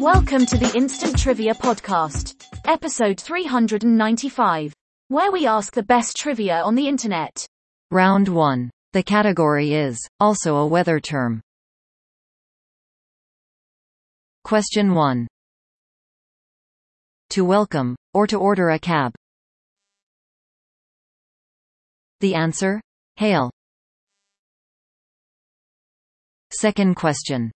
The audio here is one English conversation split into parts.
Welcome to the Instant Trivia Podcast, episode 395, where we ask the best trivia on the internet. Round 1. The category is also a weather term. Question 1. To welcome, or to order a cab. The answer? Hail. Second question.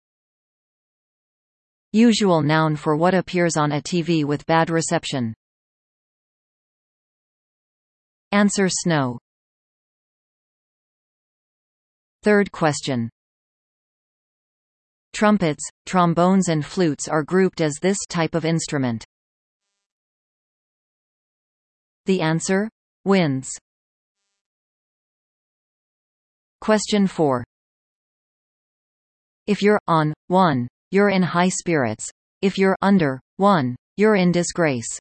Usual noun for what appears on a TV with bad reception. Answer snow. Third question. Trumpets, trombones and flutes are grouped as this type of instrument. The answer? Winds. Question 4. If you're on 1, you're in high spirits. If you're under 1, you're in disgrace.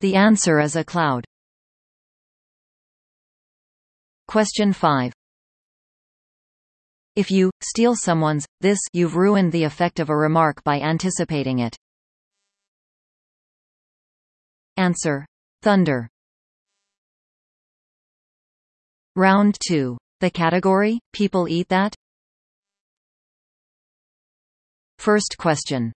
The answer is a cloud. Question 5. If you steal someone's this, you've ruined the effect of a remark by anticipating it. Answer: Thunder. Round 2. The category: People eat that? First question.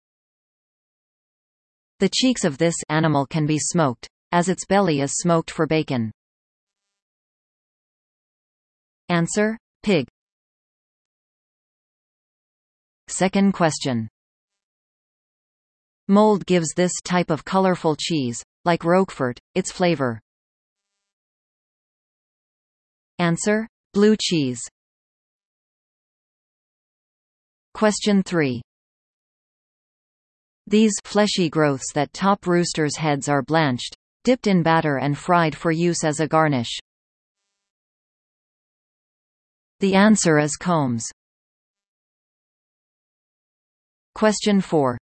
The cheeks of this animal can be smoked, as its belly is smoked for bacon. Answer: Pig. Second question. Mold gives this type of colorful cheese, like Roquefort, its flavor. Answer: Blue cheese. Question 3. These fleshy growths that top roosters' heads are blanched, dipped in batter and fried for use as a garnish. The answer is combs. Question 4.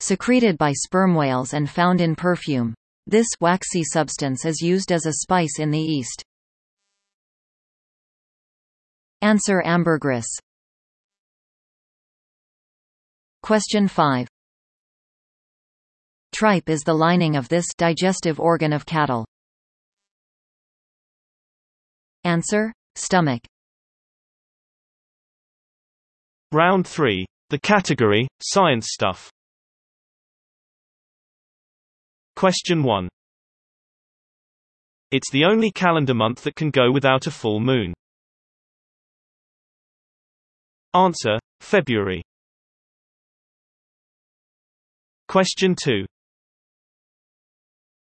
Secreted by sperm whales and found in perfume. This waxy substance is used as a spice in the East. Answer ambergris. Question 5. Tripe is the lining of this digestive organ of cattle. Answer: Stomach. Round 3. The category, Science Stuff. Question 1. It's the only calendar month that can go without a full moon. Answer: February. Question 2.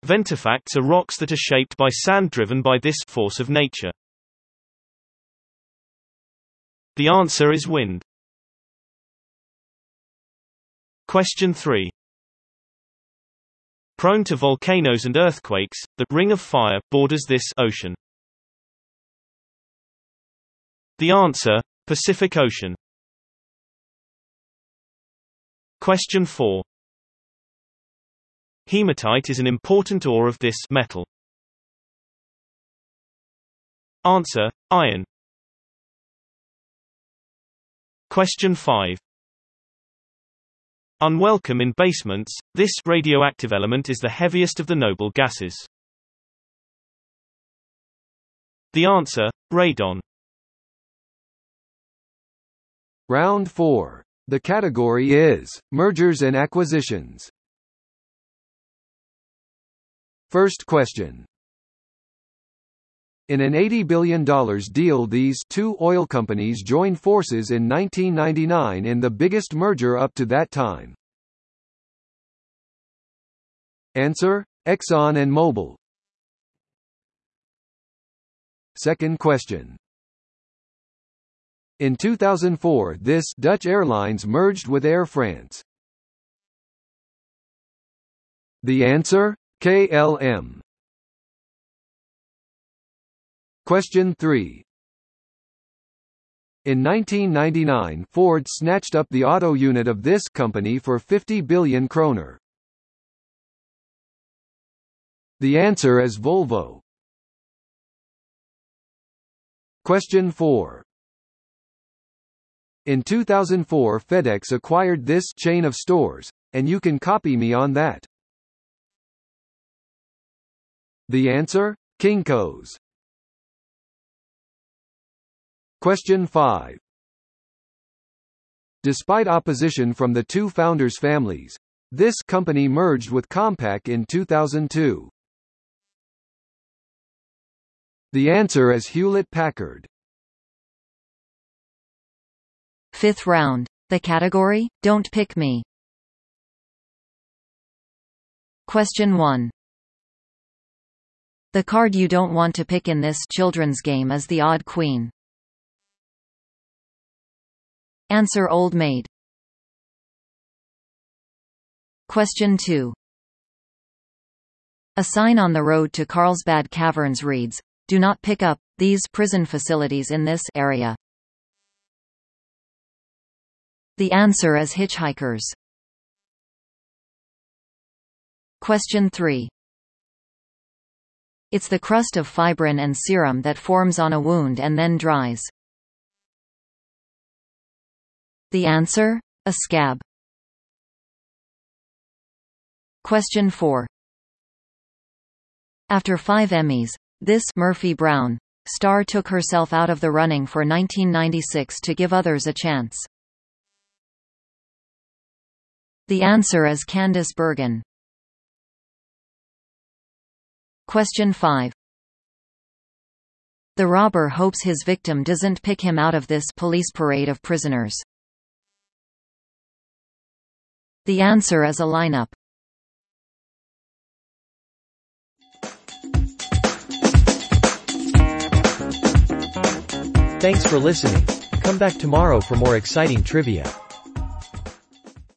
Ventifacts are rocks that are shaped by sand driven by this force of nature. The answer is wind. Question 3. Prone to volcanoes and earthquakes, the Ring of Fire borders this ocean. The answer, Pacific Ocean. Question 4. Hematite is an important ore of this metal. Answer: Iron. Question 5. Unwelcome in basements, this radioactive element is the heaviest of the noble gases. The answer: radon. Round 4. The category is mergers and acquisitions. First question. In an $80 billion deal these two oil companies joined forces in 1999 in the biggest merger up to that time. Answer: Exxon and Mobil. Second question. In 2004 this Dutch Airlines merged with Air France. The answer? KLM. Question 3. In 1999 Ford snatched up the auto unit of this company for 50 billion kroner. The answer is Volvo. Question 4. In 2004 FedEx acquired this chain of stores, and you can copy me on that. The answer? Kinko's. Question 5. Despite opposition from the two founders' families, this company merged with Compaq in 2002. The answer is Hewlett-Packard. Fifth round. The category, Don't Pick Me. Question 1. The card you don't want to pick in this children's game is the odd queen. Answer Old Maid. Question 2. A sign on the road to Carlsbad Caverns reads, Do not pick up these prison facilities in this area. The answer is hitchhikers. Question 3. It's the crust of fibrin and serum that forms on a wound and then dries. The answer? A scab. Question 4. After five Emmys, this Murphy Brown star took herself out of the running for 1996 to give others a chance. The answer is Candice Bergen. Question 5. The robber hopes his victim doesn't pick him out of this police parade of prisoners. The answer is a lineup. Thanks for listening. Come back tomorrow for more exciting trivia.